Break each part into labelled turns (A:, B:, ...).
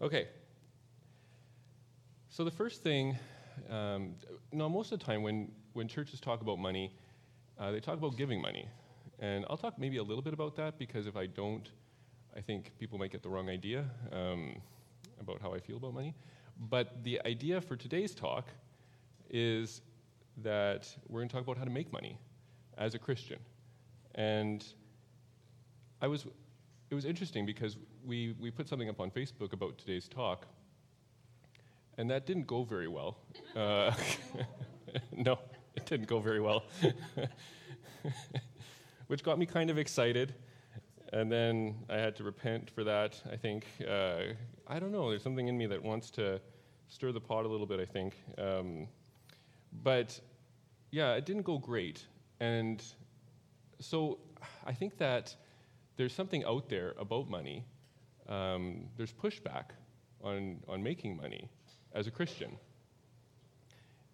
A: Okay. So the first thing, um, no, most of the time when, when churches talk about money, uh, they talk about giving money. And I'll talk maybe a little bit about that because if I don't, I think people might get the wrong idea um, about how I feel about money. But the idea for today's talk is that we're going to talk about how to make money as a Christian. And I was, it was interesting because we, we put something up on Facebook about today's talk, and that didn't go very well. Uh, no, it didn't go very well. Which got me kind of excited. And then I had to repent for that. I think, uh, I don't know, there's something in me that wants to stir the pot a little bit, I think. Um, but yeah, it didn't go great. And so I think that there's something out there about money. Um, there's pushback on, on making money as a Christian.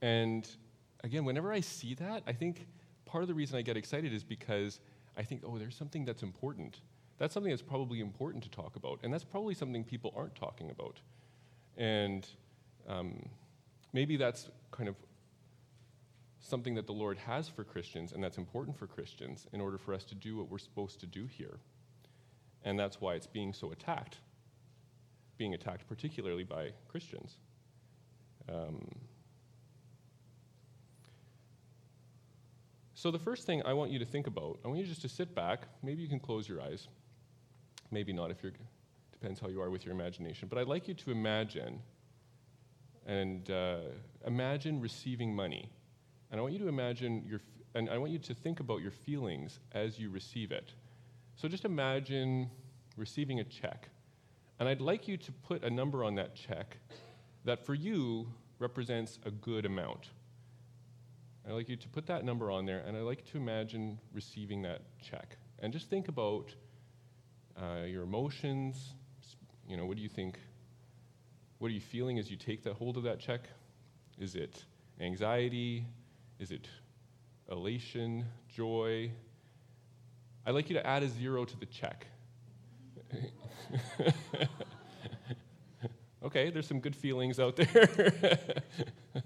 A: And again, whenever I see that, I think part of the reason I get excited is because I think, oh, there's something that's important. That's something that's probably important to talk about. And that's probably something people aren't talking about. And um, maybe that's kind of something that the Lord has for Christians and that's important for Christians in order for us to do what we're supposed to do here. And that's why it's being so attacked, being attacked particularly by Christians. Um, so, the first thing I want you to think about, I want you just to sit back. Maybe you can close your eyes. Maybe not if you're, depends how you are with your imagination. But I'd like you to imagine and uh, imagine receiving money and I want you to imagine your, and I want you to think about your feelings as you receive it. So just imagine receiving a check. And I'd like you to put a number on that check that for you represents a good amount. I'd like you to put that number on there, and I'd like to imagine receiving that check. And just think about uh, your emotions. You know, what do you think? What are you feeling as you take the hold of that check? Is it anxiety? Is it elation, joy? I'd like you to add a zero to the check. okay, there's some good feelings out there.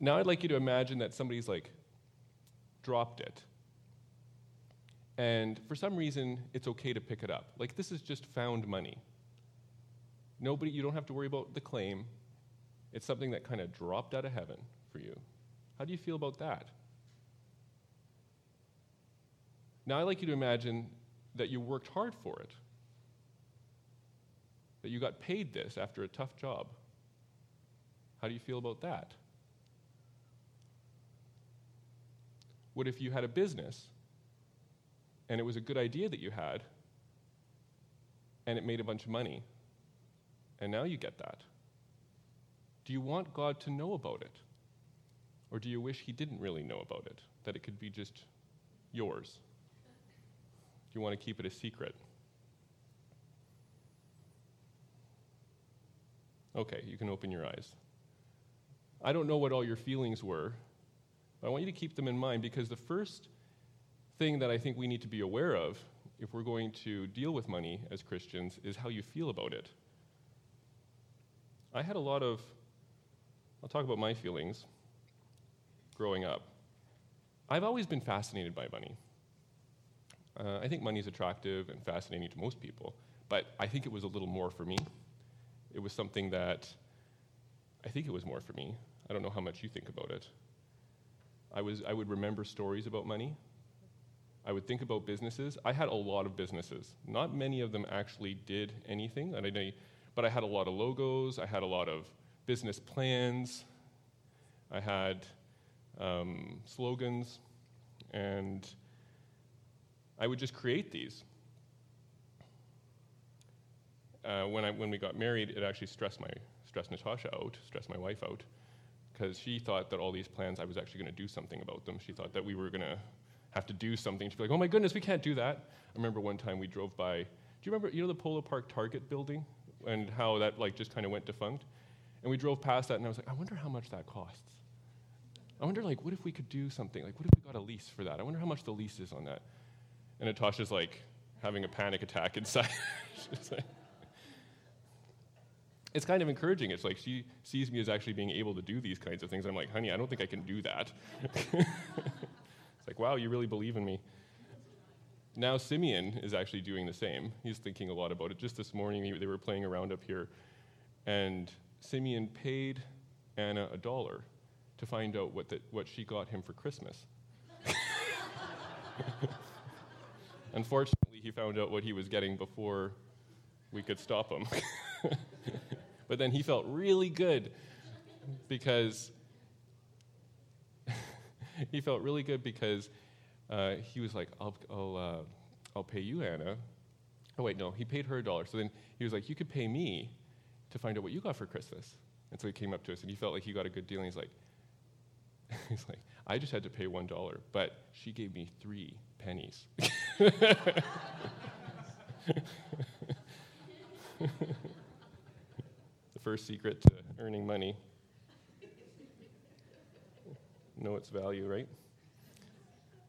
A: now I'd like you to imagine that somebody's like dropped it. And for some reason, it's okay to pick it up. Like this is just found money. Nobody, you don't have to worry about the claim. It's something that kind of dropped out of heaven for you. How do you feel about that? Now, I'd like you to imagine that you worked hard for it, that you got paid this after a tough job. How do you feel about that? What if you had a business and it was a good idea that you had and it made a bunch of money and now you get that? Do you want God to know about it? Or do you wish he didn't really know about it, that it could be just yours? You want to keep it a secret? Okay, you can open your eyes. I don't know what all your feelings were, but I want you to keep them in mind because the first thing that I think we need to be aware of if we're going to deal with money as Christians is how you feel about it. I had a lot of, I'll talk about my feelings growing up. I've always been fascinated by money. Uh, I think money is attractive and fascinating to most people, but I think it was a little more for me. It was something that I think it was more for me. I don't know how much you think about it. I, was, I would remember stories about money. I would think about businesses. I had a lot of businesses. Not many of them actually did anything, but I had a lot of logos. I had a lot of business plans. I had um, slogans, and I would just create these. Uh, when, I, when we got married, it actually stressed, my, stressed Natasha out, stressed my wife out, because she thought that all these plans, I was actually going to do something about them. She thought that we were going to have to do something. She'd be like, oh my goodness, we can't do that. I remember one time we drove by, do you remember, you know the Polo Park Target building? And how that like just kind of went defunct? And we drove past that and I was like, I wonder how much that costs. I wonder, like, what if we could do something? Like, what if we got a lease for that? I wonder how much the lease is on that. And Natasha's like having a panic attack inside. like, it's kind of encouraging. It's like she sees me as actually being able to do these kinds of things. I'm like, honey, I don't think I can do that. it's like, wow, you really believe in me. Now Simeon is actually doing the same. He's thinking a lot about it. Just this morning, they were playing around up here, and Simeon paid Anna a dollar to find out what, the, what she got him for Christmas. Unfortunately, he found out what he was getting before we could stop him. but then he felt really good because he felt really good because uh, he was like, I'll, I'll, uh, I'll pay you, Anna. Oh, wait, no, he paid her a dollar. So then he was like, You could pay me to find out what you got for Christmas. And so he came up to us and he felt like he got a good deal. And he's like, He's like, I just had to pay one dollar, but she gave me three pennies. The first secret to earning money. Know its value, right?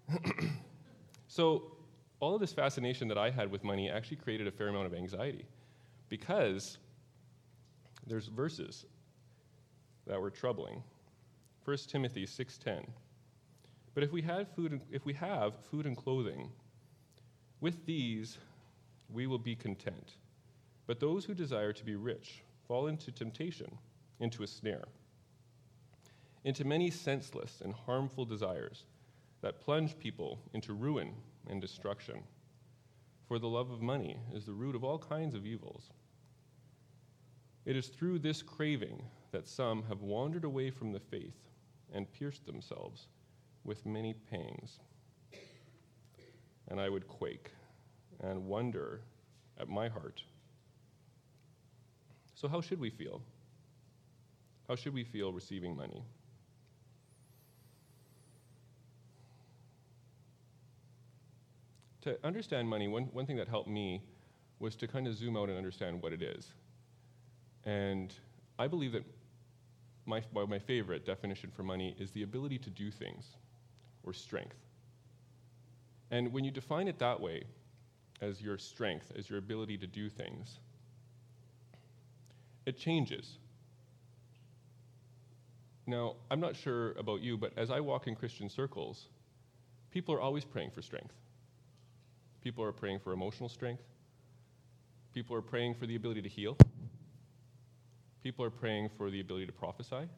A: so, all of this fascination that I had with money actually created a fair amount of anxiety because there's verses that were troubling. 1 Timothy 6:10. But if we food if we have food and clothing, with these we will be content. But those who desire to be rich fall into temptation, into a snare, into many senseless and harmful desires that plunge people into ruin and destruction. For the love of money is the root of all kinds of evils. It is through this craving that some have wandered away from the faith and pierced themselves with many pangs. And I would quake and wonder at my heart. So, how should we feel? How should we feel receiving money? To understand money, one, one thing that helped me was to kind of zoom out and understand what it is. And I believe that my, my favorite definition for money is the ability to do things or strength. And when you define it that way, as your strength, as your ability to do things, it changes. Now, I'm not sure about you, but as I walk in Christian circles, people are always praying for strength. People are praying for emotional strength. People are praying for the ability to heal. People are praying for the ability to prophesy,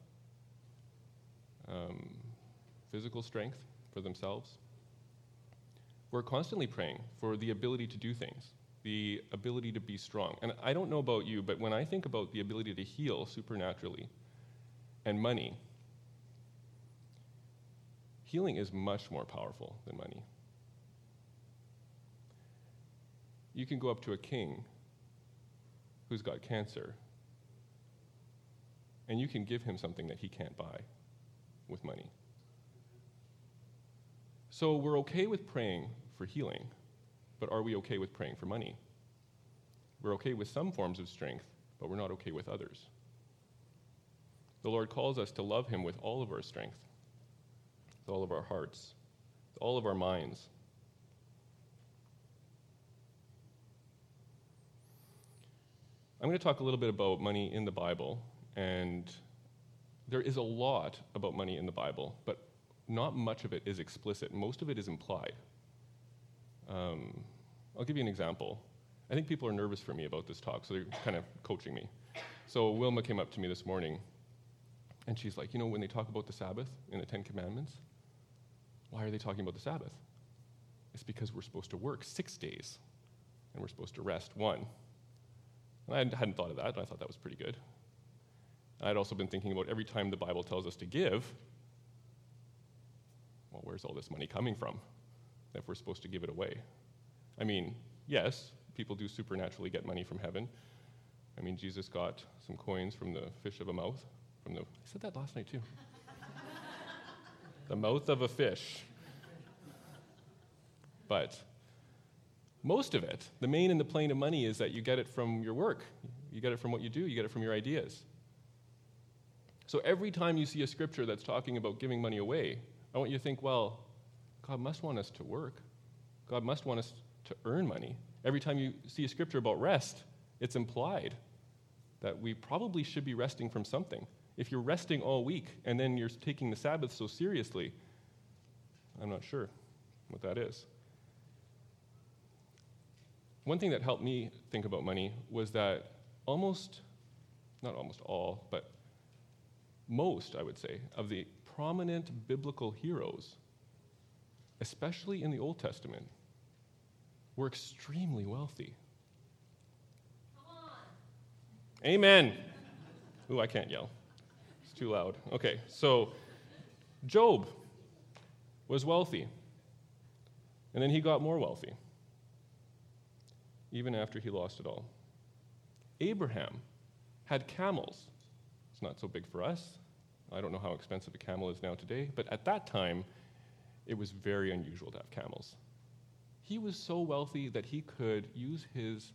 A: um, physical strength for themselves. We're constantly praying for the ability to do things, the ability to be strong. And I don't know about you, but when I think about the ability to heal supernaturally and money, healing is much more powerful than money. You can go up to a king who's got cancer and you can give him something that he can't buy with money. So we're okay with praying for healing, but are we okay with praying for money? We're okay with some forms of strength, but we're not okay with others. The Lord calls us to love him with all of our strength, with all of our hearts, with all of our minds. I'm going to talk a little bit about money in the Bible and there is a lot about money in the Bible, but not much of it is explicit. Most of it is implied. Um, I'll give you an example. I think people are nervous for me about this talk, so they're kind of coaching me. So Wilma came up to me this morning, and she's like, You know, when they talk about the Sabbath in the Ten Commandments, why are they talking about the Sabbath? It's because we're supposed to work six days, and we're supposed to rest one. And I hadn't thought of that, and I thought that was pretty good. I'd also been thinking about every time the Bible tells us to give, well, where's all this money coming from if we're supposed to give it away? I mean, yes, people do supernaturally get money from heaven. I mean, Jesus got some coins from the fish of a mouth. From the, I said that last night too. the mouth of a fish. But most of it, the main and the plain of money, is that you get it from your work. You get it from what you do, you get it from your ideas. So every time you see a scripture that's talking about giving money away, I want you to think, well, God must want us to work. God must want us to earn money. Every time you see a scripture about rest, it's implied that we probably should be resting from something. If you're resting all week and then you're taking the Sabbath so seriously, I'm not sure what that is. One thing that helped me think about money was that almost, not almost all, but most, I would say, of the prominent biblical heroes, especially in the Old Testament, were extremely wealthy. Amen. Ooh, I can't yell. It's too loud. Okay, so Job was wealthy. And then he got more wealthy, even after he lost it all. Abraham had camels. It's not so big for us. I don't know how expensive a camel is now today, but at that time, it was very unusual to have camels. He was so wealthy that he could use his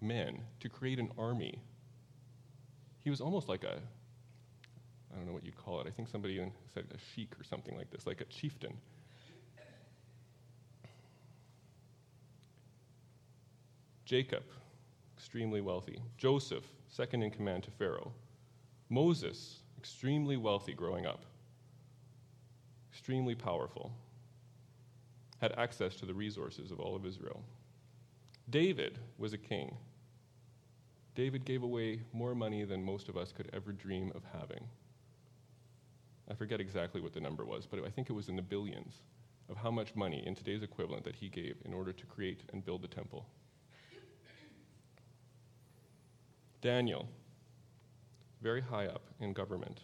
A: men to create an army. He was almost like a, I don't know what you'd call it. I think somebody said a sheik or something like this, like a chieftain. Jacob, extremely wealthy. Joseph, second in command to Pharaoh. Moses, extremely wealthy growing up, extremely powerful, had access to the resources of all of Israel. David was a king. David gave away more money than most of us could ever dream of having. I forget exactly what the number was, but I think it was in the billions of how much money in today's equivalent that he gave in order to create and build the temple. Daniel, very high up in government.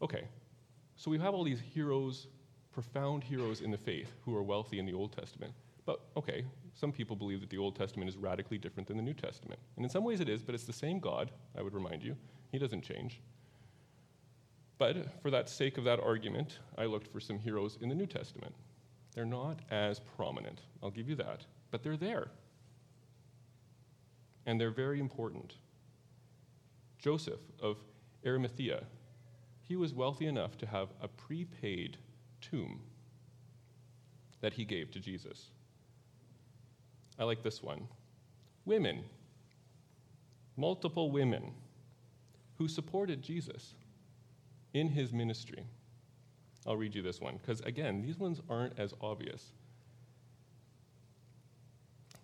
A: Okay, so we have all these heroes, profound heroes in the faith who are wealthy in the Old Testament. But okay, some people believe that the Old Testament is radically different than the New Testament. And in some ways it is, but it's the same God, I would remind you. He doesn't change. But for that sake of that argument, I looked for some heroes in the New Testament. They're not as prominent, I'll give you that, but they're there and they're very important. Joseph of Arimathea, he was wealthy enough to have a prepaid tomb that he gave to Jesus. I like this one. Women, multiple women who supported Jesus in his ministry. I'll read you this one because, again, these ones aren't as obvious.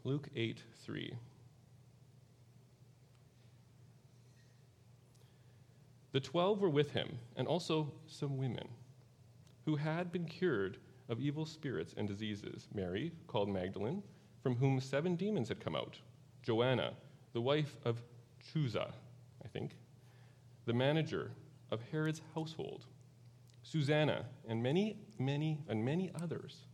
A: Luke 8 3. The twelve were with him, and also some women who had been cured of evil spirits and diseases Mary, called Magdalene, from whom seven demons had come out, Joanna, the wife of Chuza, I think, the manager of Herod's household, Susanna, and many, many, and many others.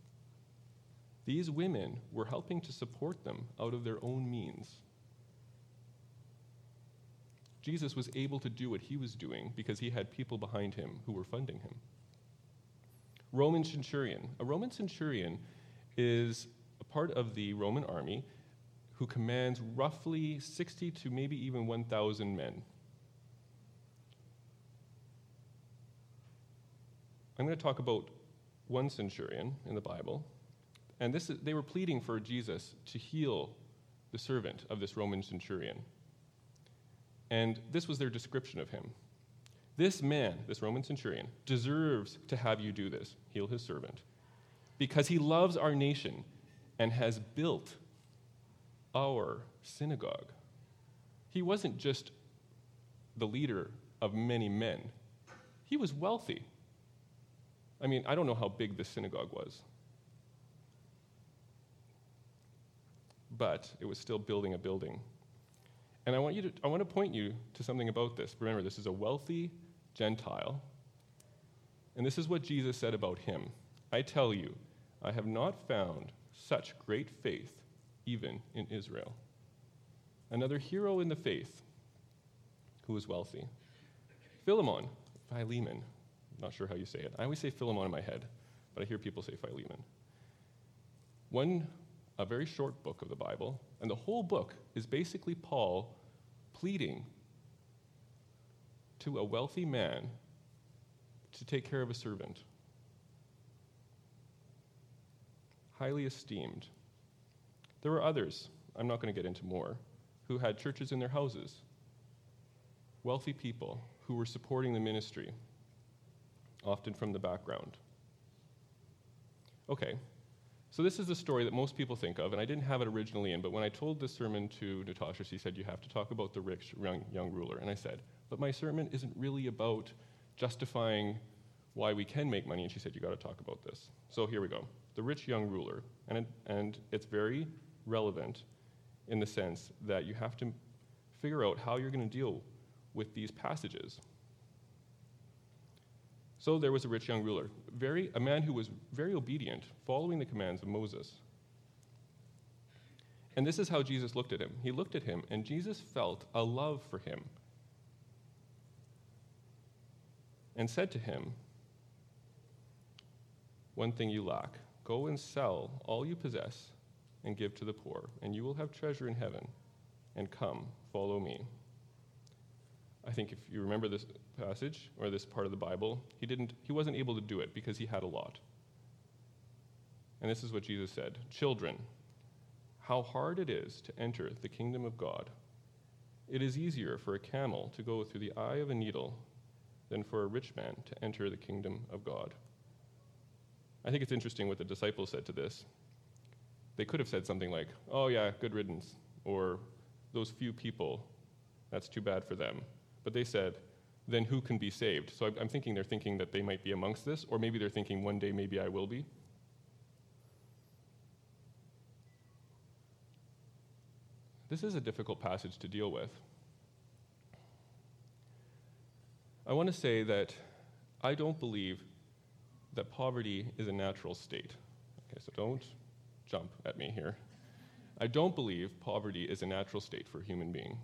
A: These women were helping to support them out of their own means. Jesus was able to do what he was doing because he had people behind him who were funding him. Roman centurion. A Roman centurion is a part of the Roman army who commands roughly 60 to maybe even 1,000 men. I'm going to talk about one centurion in the Bible, and this is, they were pleading for Jesus to heal the servant of this Roman centurion. And this was their description of him. This man, this Roman centurion, deserves to have you do this, heal his servant, because he loves our nation and has built our synagogue. He wasn't just the leader of many men, he was wealthy. I mean, I don't know how big the synagogue was, but it was still building a building and I want, you to, I want to point you to something about this. Remember, this is a wealthy Gentile. And this is what Jesus said about him I tell you, I have not found such great faith even in Israel. Another hero in the faith who was wealthy. Philemon, Philemon, not sure how you say it. I always say Philemon in my head, but I hear people say Philemon. One, a very short book of the Bible, and the whole book is basically Paul pleading to a wealthy man to take care of a servant. Highly esteemed. There were others, I'm not going to get into more, who had churches in their houses, wealthy people who were supporting the ministry, often from the background. Okay, so this is the story that most people think of, and I didn't have it originally in, but when I told this sermon to Natasha, she said, You have to talk about the rich young, young ruler. And I said, But my sermon isn't really about justifying why we can make money. And she said, You got to talk about this. So here we go. The rich young ruler. And, it, and it's very relevant in the sense that you have to figure out how you're going to deal with these passages. So there was a rich young ruler, very, a man who was very obedient, following the commands of Moses. And this is how Jesus looked at him. He looked at him, and Jesus felt a love for him and said to him, One thing you lack go and sell all you possess and give to the poor, and you will have treasure in heaven. And come, follow me. I think if you remember this passage or this part of the Bible, he, didn't, he wasn't able to do it because he had a lot. And this is what Jesus said Children, how hard it is to enter the kingdom of God. It is easier for a camel to go through the eye of a needle than for a rich man to enter the kingdom of God. I think it's interesting what the disciples said to this. They could have said something like, Oh, yeah, good riddance, or those few people, that's too bad for them. But they said, Then who can be saved? So I'm thinking they're thinking that they might be amongst this, or maybe they're thinking, One day maybe I will be. This is a difficult passage to deal with. I want to say that I don't believe that poverty is a natural state. Okay, so don't jump at me here. I don't believe poverty is a natural state for a human being.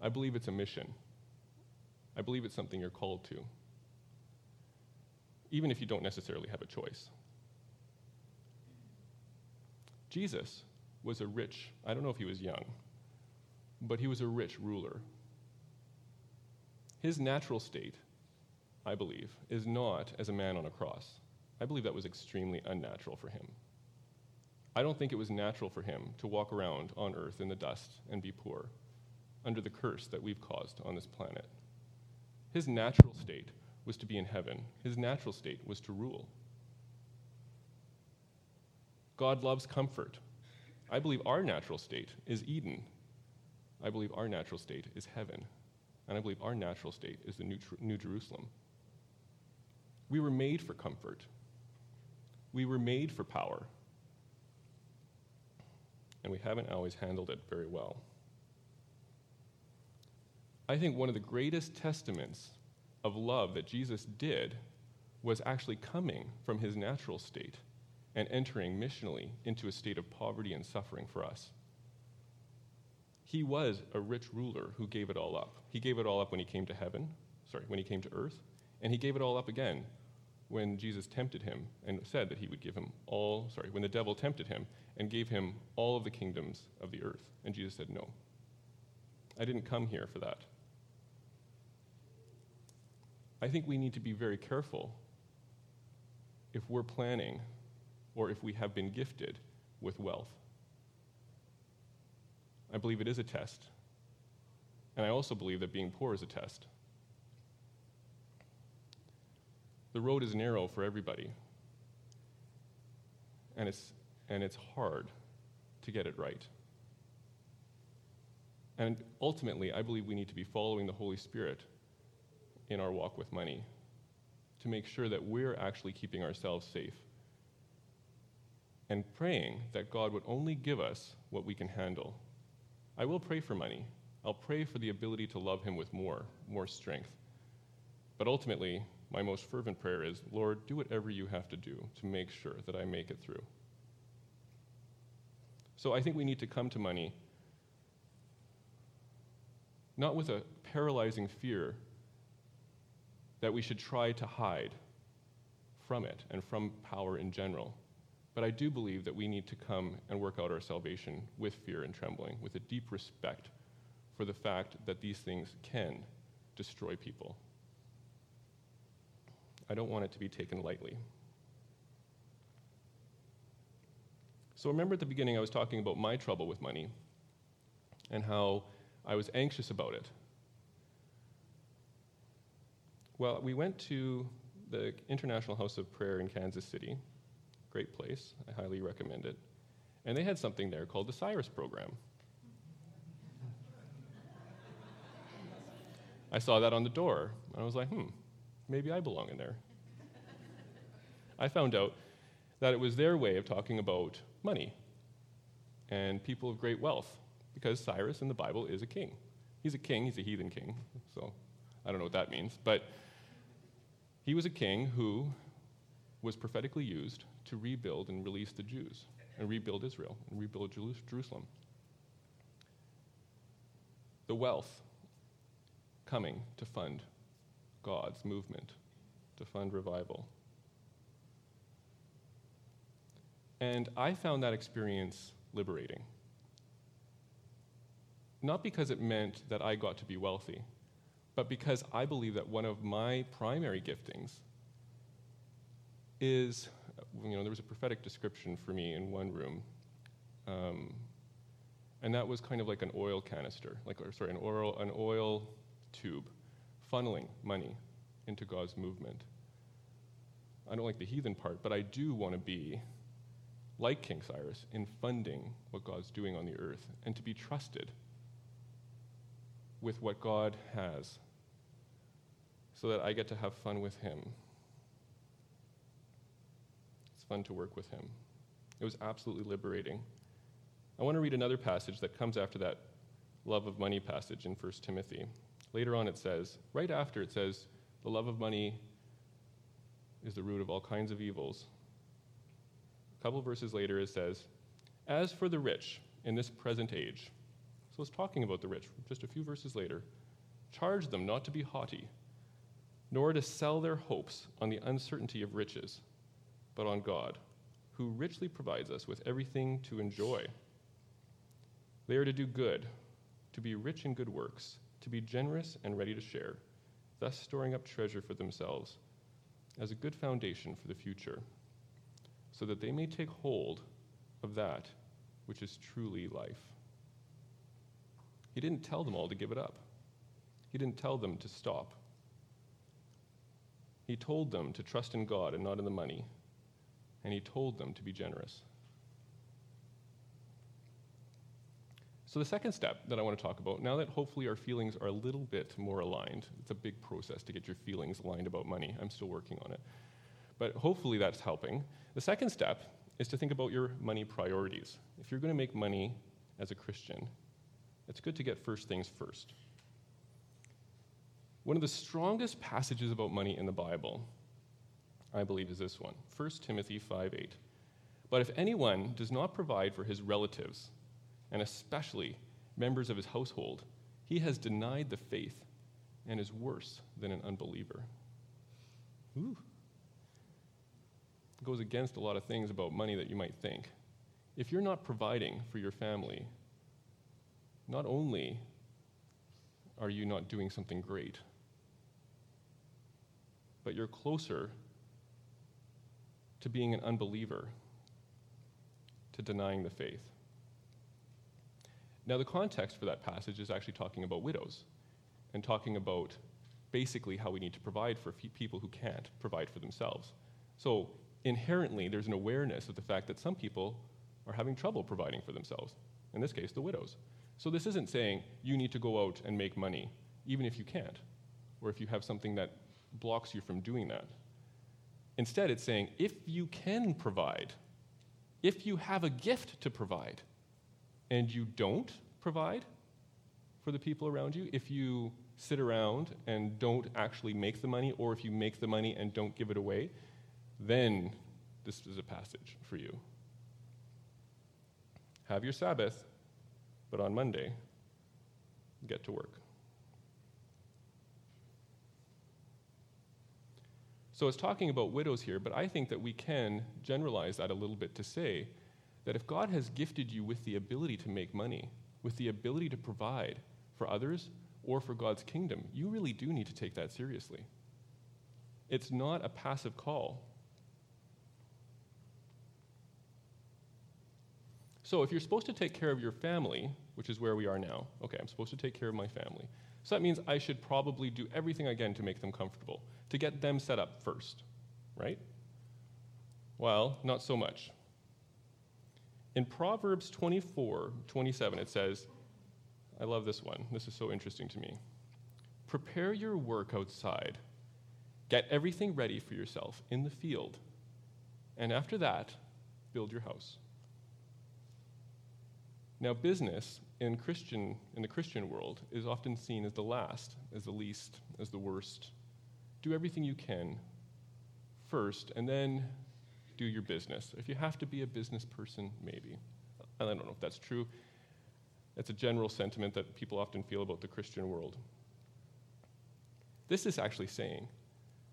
A: I believe it's a mission. I believe it's something you're called to, even if you don't necessarily have a choice. Jesus was a rich, I don't know if he was young, but he was a rich ruler. His natural state, I believe, is not as a man on a cross. I believe that was extremely unnatural for him. I don't think it was natural for him to walk around on earth in the dust and be poor under the curse that we've caused on this planet. His natural state was to be in heaven, his natural state was to rule. God loves comfort. I believe our natural state is Eden. I believe our natural state is heaven. And I believe our natural state is the New, New Jerusalem. We were made for comfort, we were made for power. And we haven't always handled it very well. I think one of the greatest testaments of love that Jesus did was actually coming from his natural state and entering missionally into a state of poverty and suffering for us. He was a rich ruler who gave it all up. He gave it all up when he came to heaven, sorry, when he came to earth, and he gave it all up again when Jesus tempted him and said that he would give him all, sorry, when the devil tempted him and gave him all of the kingdoms of the earth. And Jesus said, No. I didn't come here for that. I think we need to be very careful if we're planning or if we have been gifted with wealth. I believe it is a test. And I also believe that being poor is a test. The road is narrow for everybody. And it's, and it's hard to get it right. And ultimately, I believe we need to be following the Holy Spirit in our walk with money to make sure that we're actually keeping ourselves safe and praying that God would only give us what we can handle I will pray for money. I'll pray for the ability to love him with more, more strength. But ultimately, my most fervent prayer is Lord, do whatever you have to do to make sure that I make it through. So I think we need to come to money not with a paralyzing fear that we should try to hide from it and from power in general, but I do believe that we need to come and work out our salvation with fear and trembling, with a deep respect for the fact that these things can destroy people. I don't want it to be taken lightly. So remember at the beginning, I was talking about my trouble with money. and how I was anxious about it. Well, we went to the International House of Prayer in Kansas City. Great place. I highly recommend it. And they had something there called the Cyrus Program. I saw that on the door. And I was like, hmm, maybe I belong in there. I found out that it was their way of talking about money and people of great wealth, because Cyrus in the Bible is a king. He's a king, he's a heathen king, so I don't know what that means, but he was a king who was prophetically used to rebuild and release the Jews, and rebuild Israel, and rebuild Jerusalem. The wealth coming to fund God's movement, to fund revival. And I found that experience liberating. Not because it meant that I got to be wealthy, but because I believe that one of my primary giftings is, you know, there was a prophetic description for me in one room, um, and that was kind of like an oil canister, like, or sorry, an oil, an oil tube, funneling money into God's movement. I don't like the heathen part, but I do want to be like King Cyrus in funding what God's doing on the earth and to be trusted with what God has so that I get to have fun with Him. It's fun to work with Him. It was absolutely liberating. I want to read another passage that comes after that love of money passage in 1 Timothy. Later on, it says, right after it says, the love of money is the root of all kinds of evils. A couple verses later, it says, As for the rich in this present age, so it's talking about the rich just a few verses later, charge them not to be haughty, nor to sell their hopes on the uncertainty of riches, but on God, who richly provides us with everything to enjoy. They are to do good, to be rich in good works, to be generous and ready to share, thus storing up treasure for themselves as a good foundation for the future so that they may take hold of that which is truly life. He didn't tell them all to give it up, he didn't tell them to stop. He told them to trust in God and not in the money, and he told them to be generous. So, the second step that I want to talk about, now that hopefully our feelings are a little bit more aligned, it's a big process to get your feelings aligned about money. I'm still working on it but hopefully that's helping. The second step is to think about your money priorities. If you're going to make money as a Christian, it's good to get first things first. One of the strongest passages about money in the Bible, I believe, is this one 1 Timothy 5 8. But if anyone does not provide for his relatives, and especially members of his household, he has denied the faith and is worse than an unbeliever. Ooh goes against a lot of things about money that you might think. If you're not providing for your family, not only are you not doing something great, but you're closer to being an unbeliever, to denying the faith. Now, the context for that passage is actually talking about widows and talking about basically how we need to provide for people who can't provide for themselves. So, inherently there's an awareness of the fact that some people are having trouble providing for themselves. In this case, the widows. So this isn't saying you need to go out and make money, even if you can't, or if you have something that blocks you from doing that. Instead, it's saying if you can provide, if you have a gift to provide, and you don't provide for the people around you, if you sit around and don't actually make the money, or if you make the money and don't give it away, then this is a passage for you. Have your Sabbath, but on Monday, get to work. So it's talking about widows here, but I think that we can generalize that a little bit to say that if God has gifted you with the ability to make money, with the ability to provide for others or for God's kingdom, you really do need to take that seriously. It's not a passive call. So, if you're supposed to take care of your family, which is where we are now. Okay, I'm supposed to take care of my family. So that means I should probably do everything again to make them comfortable, to get them set up first, right? Well, not so much. In Proverbs 24 27, it says, I love this one. This is so interesting to me. Prepare your work outside. Get everything ready for yourself in the field. And after that, build your house. Now, business in Christian in the Christian world is often seen as the last, as the least, as the worst. Do everything you can first, and then do your business. If you have to be a business person, maybe. I don't know if that's true. It's a general sentiment that people often feel about the Christian world. This is actually saying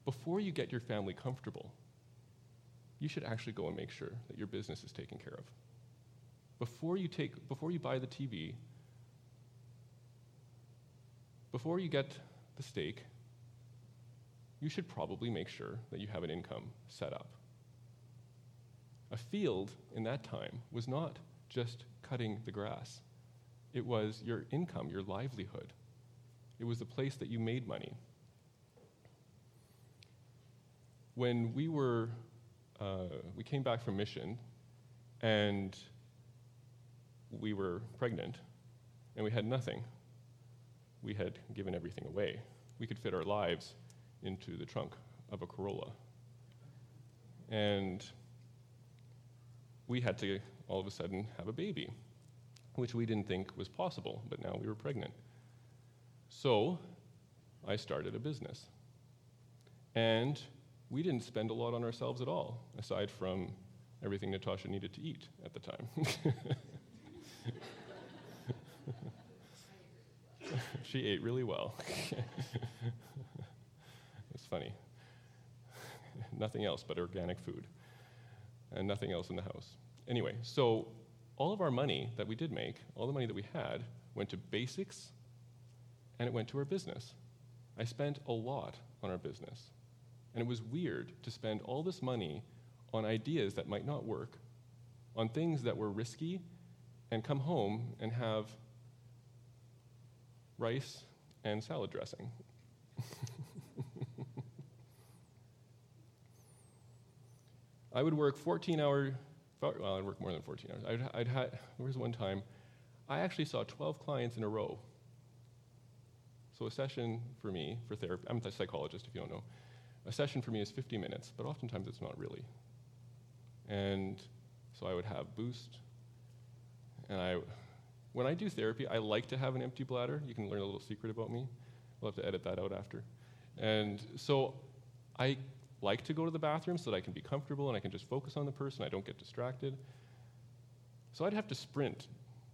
A: before you get your family comfortable, you should actually go and make sure that your business is taken care of. Before you, take, before you buy the TV, before you get the steak, you should probably make sure that you have an income set up. A field in that time was not just cutting the grass, it was your income, your livelihood. It was the place that you made money. When we were, uh, we came back from mission and we were pregnant and we had nothing. We had given everything away. We could fit our lives into the trunk of a Corolla. And we had to all of a sudden have a baby, which we didn't think was possible, but now we were pregnant. So I started a business. And we didn't spend a lot on ourselves at all, aside from everything Natasha needed to eat at the time. she ate really well. nothing else but organic food, and nothing else in the house. Anyway, so all of our money that we did make, all the money that we had, went to basics and it went to our business. I spent a lot on our business. And it was weird to spend all this money on ideas that might not work, on things that were risky, and come home and have rice and salad dressing. I would work 14 hour, well, I'd work more than 14 hours. I'd, I'd had, there was one time, I actually saw 12 clients in a row. So a session for me, for therapy, I'm a psychologist if you don't know. A session for me is 50 minutes, but oftentimes it's not really. And so I would have Boost, and I, when I do therapy, I like to have an empty bladder. You can learn a little secret about me. We'll have to edit that out after. And so I like to go to the bathroom so that I can be comfortable and I can just focus on the person. I don't get distracted. So I'd have to sprint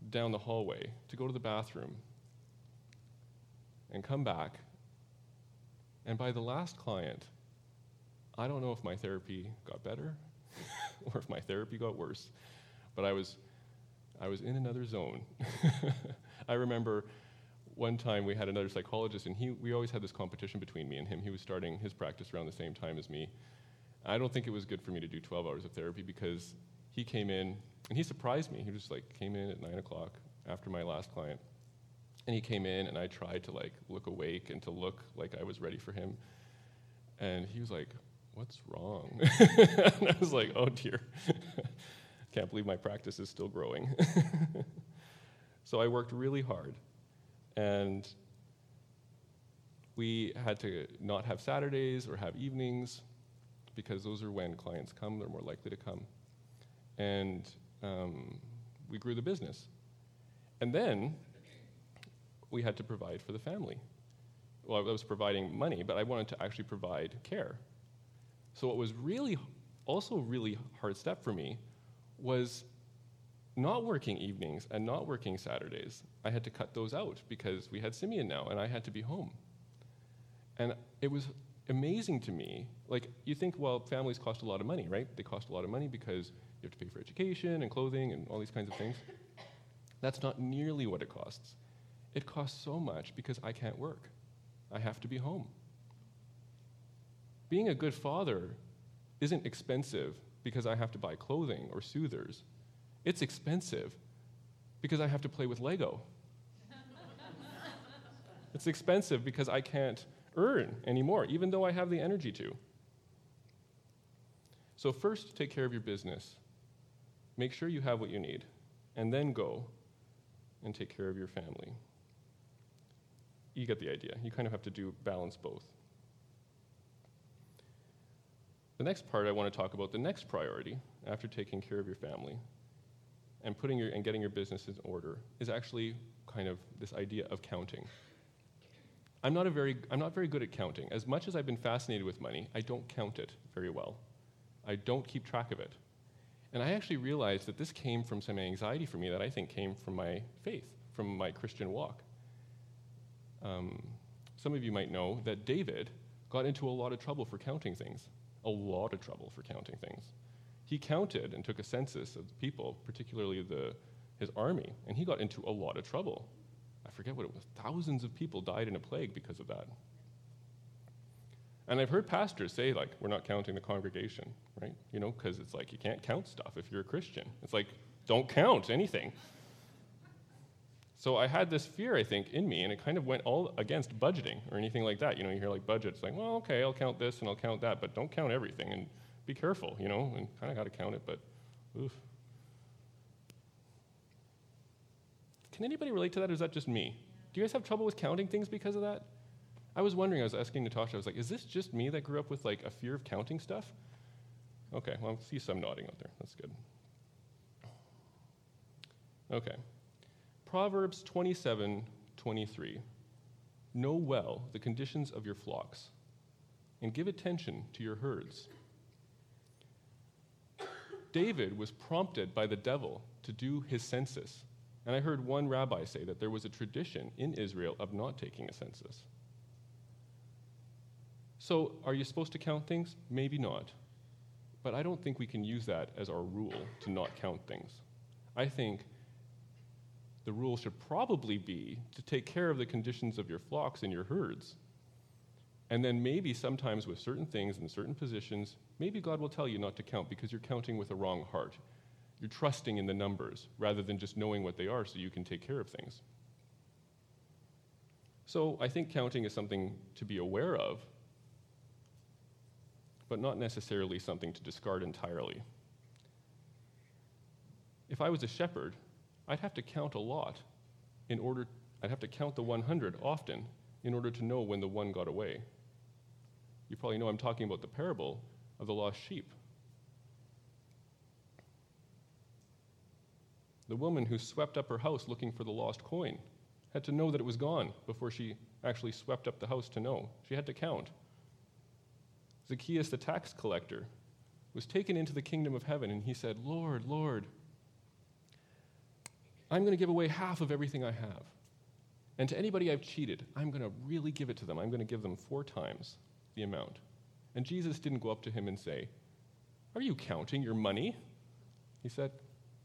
A: down the hallway to go to the bathroom and come back. And by the last client, I don't know if my therapy got better or if my therapy got worse, but I was I was in another zone. I remember one time we had another psychologist, and he, we always had this competition between me and him. He was starting his practice around the same time as me. I don't think it was good for me to do 12 hours of therapy because he came in, and he surprised me. He just like came in at 9 o'clock after my last client. And he came in, and I tried to like look awake and to look like I was ready for him. And he was like, What's wrong? and I was like, Oh dear. Can't believe my practice is still growing. so I worked really hard. And we had to not have Saturdays or have evenings because those are when clients come, they're more likely to come. And um, we grew the business. And then we had to provide for the family. Well, I was providing money, but I wanted to actually provide care. So, what was really also really hard step for me was not working evenings and not working Saturdays. I had to cut those out because we had Simeon now and I had to be home. And it was amazing to me. Like, you think, well, families cost a lot of money, right? They cost a lot of money because you have to pay for education and clothing and all these kinds of things. That's not nearly what it costs. It costs so much because I can't work. I have to be home. Being a good father isn't expensive because I have to buy clothing or soothers. It's expensive Because I have to play with Lego. it's expensive because I can't earn anymore, even though I have the energy to. So, first, take care of your business. Make sure you have what you need, and then go and take care of your family. You get the idea. You kind of have to do balance both. The next part I want to talk about, the next priority after taking care of your family and putting your and getting your business in order is actually kind of this idea of counting. I'm not a very I'm not very good at counting. As much as I've been fascinated with money, I don't count it very well. I don't keep track of it. And I actually realized that this came from some anxiety for me that I think came from my faith, from my Christian walk. Um, some of you might know that David got into a lot of trouble for counting things, a lot of trouble for counting things. He counted and took a census of the people, particularly the, his army, and he got into a lot of trouble. I forget what it was. Thousands of people died in a plague because of that. And I've heard pastors say, like, we're not counting the congregation, right? You know, because it's like you can't count stuff if you're a Christian. It's like, don't count anything. So I had this fear, I think, in me, and it kind of went all against budgeting or anything like that. You know, you hear like budgets, like, well, okay, I'll count this and I'll count that, but don't count everything and be careful, you know, and kind of got to count it, but oof. Can anybody relate to that, or is that just me? Do you guys have trouble with counting things because of that? I was wondering, I was asking Natasha, I was like, is this just me that grew up with like a fear of counting stuff? Okay, well, I see some nodding out there. That's good. Okay. Proverbs 27 23. Know well the conditions of your flocks, and give attention to your herds. David was prompted by the devil to do his census. And I heard one rabbi say that there was a tradition in Israel of not taking a census. So, are you supposed to count things? Maybe not. But I don't think we can use that as our rule to not count things. I think the rule should probably be to take care of the conditions of your flocks and your herds. And then maybe sometimes with certain things and certain positions, maybe God will tell you not to count because you're counting with a wrong heart. You're trusting in the numbers rather than just knowing what they are so you can take care of things. So I think counting is something to be aware of, but not necessarily something to discard entirely. If I was a shepherd, I'd have to count a lot in order, I'd have to count the 100 often in order to know when the one got away. You probably know I'm talking about the parable of the lost sheep. The woman who swept up her house looking for the lost coin had to know that it was gone before she actually swept up the house to know. She had to count. Zacchaeus, the tax collector, was taken into the kingdom of heaven, and he said, Lord, Lord, I'm going to give away half of everything I have. And to anybody I've cheated, I'm going to really give it to them. I'm going to give them four times the amount. And Jesus didn't go up to him and say, Are you counting your money? He said,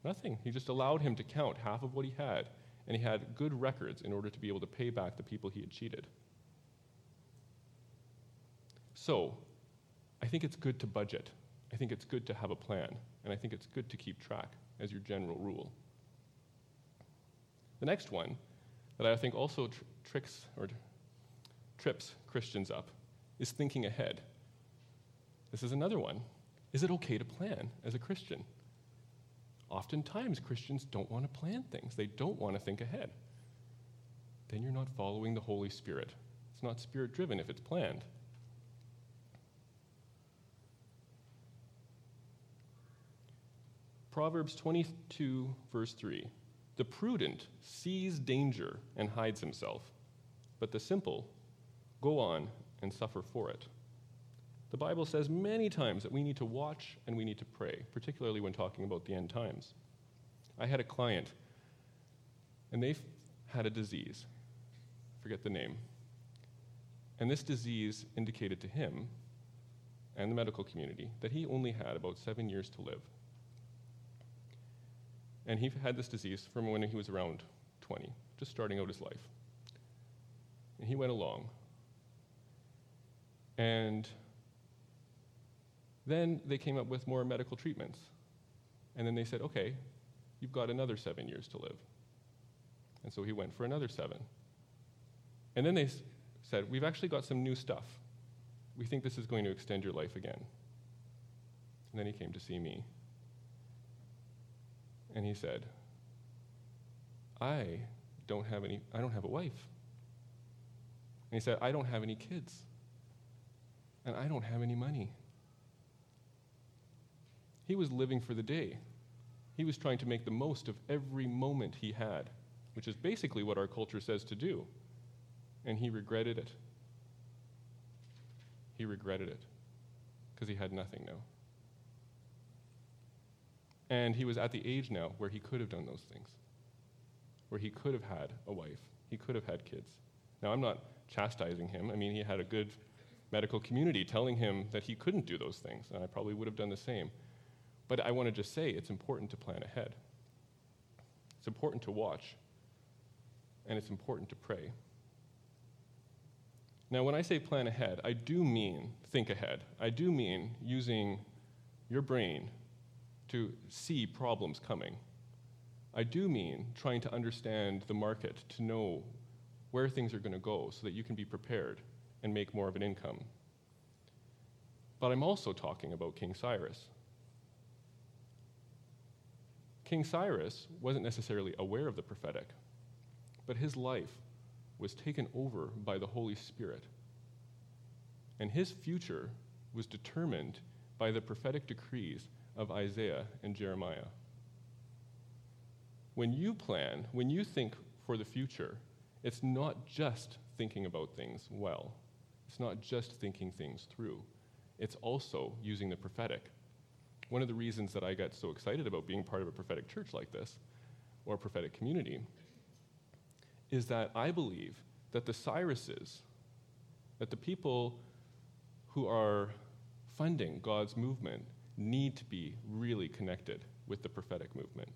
A: Nothing. He just allowed him to count half of what he had, and he had good records in order to be able to pay back the people he had cheated. So, I think it's good to budget. I think it's good to have a plan. And I think it's good to keep track as your general rule. The next one that I think also tr- tricks or trips Christians up is thinking ahead. This is another one. Is it okay to plan as a Christian? Oftentimes, Christians don't want to plan things, they don't want to think ahead. Then you're not following the Holy Spirit. It's not spirit driven if it's planned. Proverbs 22, verse 3 The prudent sees danger and hides himself, but the simple go on and suffer for it. The Bible says many times that we need to watch and we need to pray, particularly when talking about the end times. I had a client, and they had a disease. Forget the name. And this disease indicated to him and the medical community that he only had about seven years to live. And he had this disease from when he was around 20, just starting out his life. And he went along. And then they came up with more medical treatments. And then they said, okay, you've got another seven years to live. And so he went for another seven. And then they s- said, We've actually got some new stuff. We think this is going to extend your life again. And then he came to see me. And he said, I don't have any, I don't have a wife. And he said, I don't have any kids. And I don't have any money. He was living for the day. He was trying to make the most of every moment he had, which is basically what our culture says to do. And he regretted it. He regretted it because he had nothing now. And he was at the age now where he could have done those things, where he could have had a wife, he could have had kids. Now, I'm not chastising him. I mean, he had a good medical community telling him that he couldn't do those things, and I probably would have done the same. But I want to just say it's important to plan ahead. It's important to watch, and it's important to pray. Now, when I say plan ahead, I do mean think ahead. I do mean using your brain to see problems coming. I do mean trying to understand the market, to know where things are going to go so that you can be prepared and make more of an income. But I'm also talking about King Cyrus. King Cyrus wasn't necessarily aware of the prophetic, but his life was taken over by the Holy Spirit. And his future was determined by the prophetic decrees of Isaiah and Jeremiah. When you plan, when you think for the future, it's not just thinking about things well, it's not just thinking things through, it's also using the prophetic. One of the reasons that I got so excited about being part of a prophetic church like this, or a prophetic community, is that I believe that the Cyruses, that the people who are funding God's movement, need to be really connected with the prophetic movement.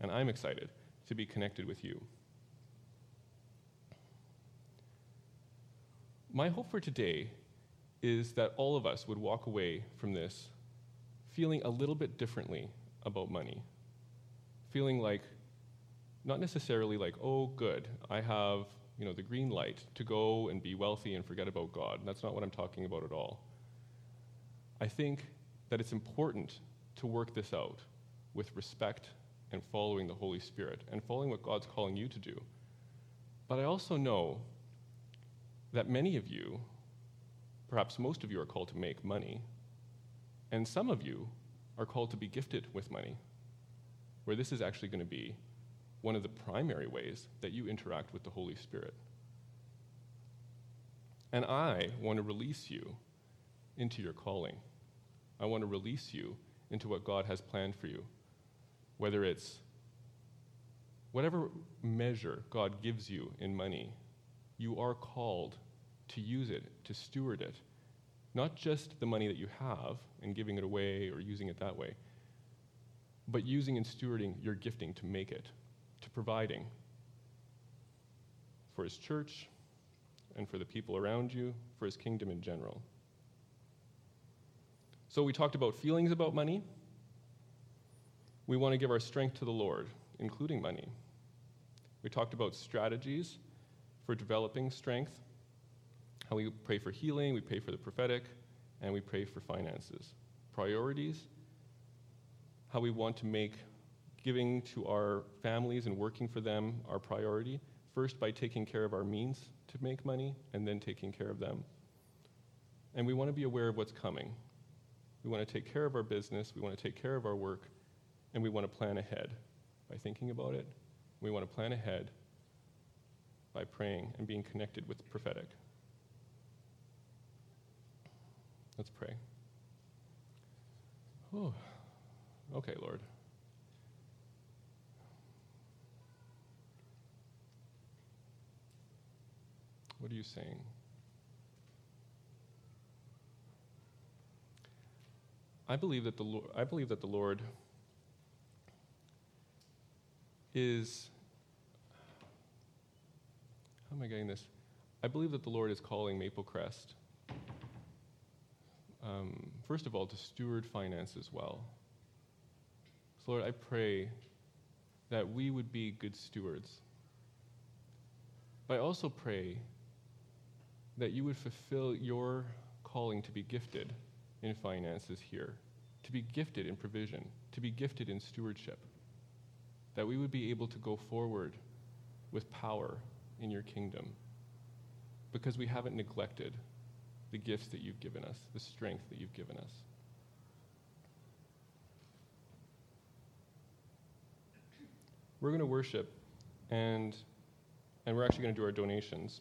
A: And I'm excited to be connected with you. My hope for today is that all of us would walk away from this feeling a little bit differently about money. Feeling like, not necessarily like, oh, good, I have you know, the green light to go and be wealthy and forget about God. That's not what I'm talking about at all. I think that it's important to work this out with respect and following the Holy Spirit and following what God's calling you to do. But I also know that many of you, perhaps most of you, are called to make money, and some of you are called to be gifted with money, where this is actually going to be one of the primary ways that you interact with the Holy Spirit. And I want to release you into your calling. I want to release you into what God has planned for you. Whether it's whatever measure God gives you in money, you are called to use it, to steward it. Not just the money that you have and giving it away or using it that way, but using and stewarding your gifting to make it to providing for his church and for the people around you, for his kingdom in general. So, we talked about feelings about money. We want to give our strength to the Lord, including money. We talked about strategies for developing strength, how we pray for healing, we pray for the prophetic, and we pray for finances. Priorities, how we want to make giving to our families and working for them our priority, first by taking care of our means to make money, and then taking care of them. And we want to be aware of what's coming. We want to take care of our business, we want to take care of our work, and we want to plan ahead by thinking about it. We want to plan ahead by praying and being connected with the prophetic. Let's pray. Oh, okay, Lord. What are you saying? I believe that the Lord, I believe that the Lord is how am I getting this? I believe that the Lord is calling Maple Crest, um, first of all, to steward finances well. So, Lord, I pray that we would be good stewards. But I also pray that you would fulfill your calling to be gifted in finances here, to be gifted in provision, to be gifted in stewardship, that we would be able to go forward with power in your kingdom because we haven't neglected the gifts that you've given us, the strength that you've given us. We're going to worship, and, and we're actually going to do our donations.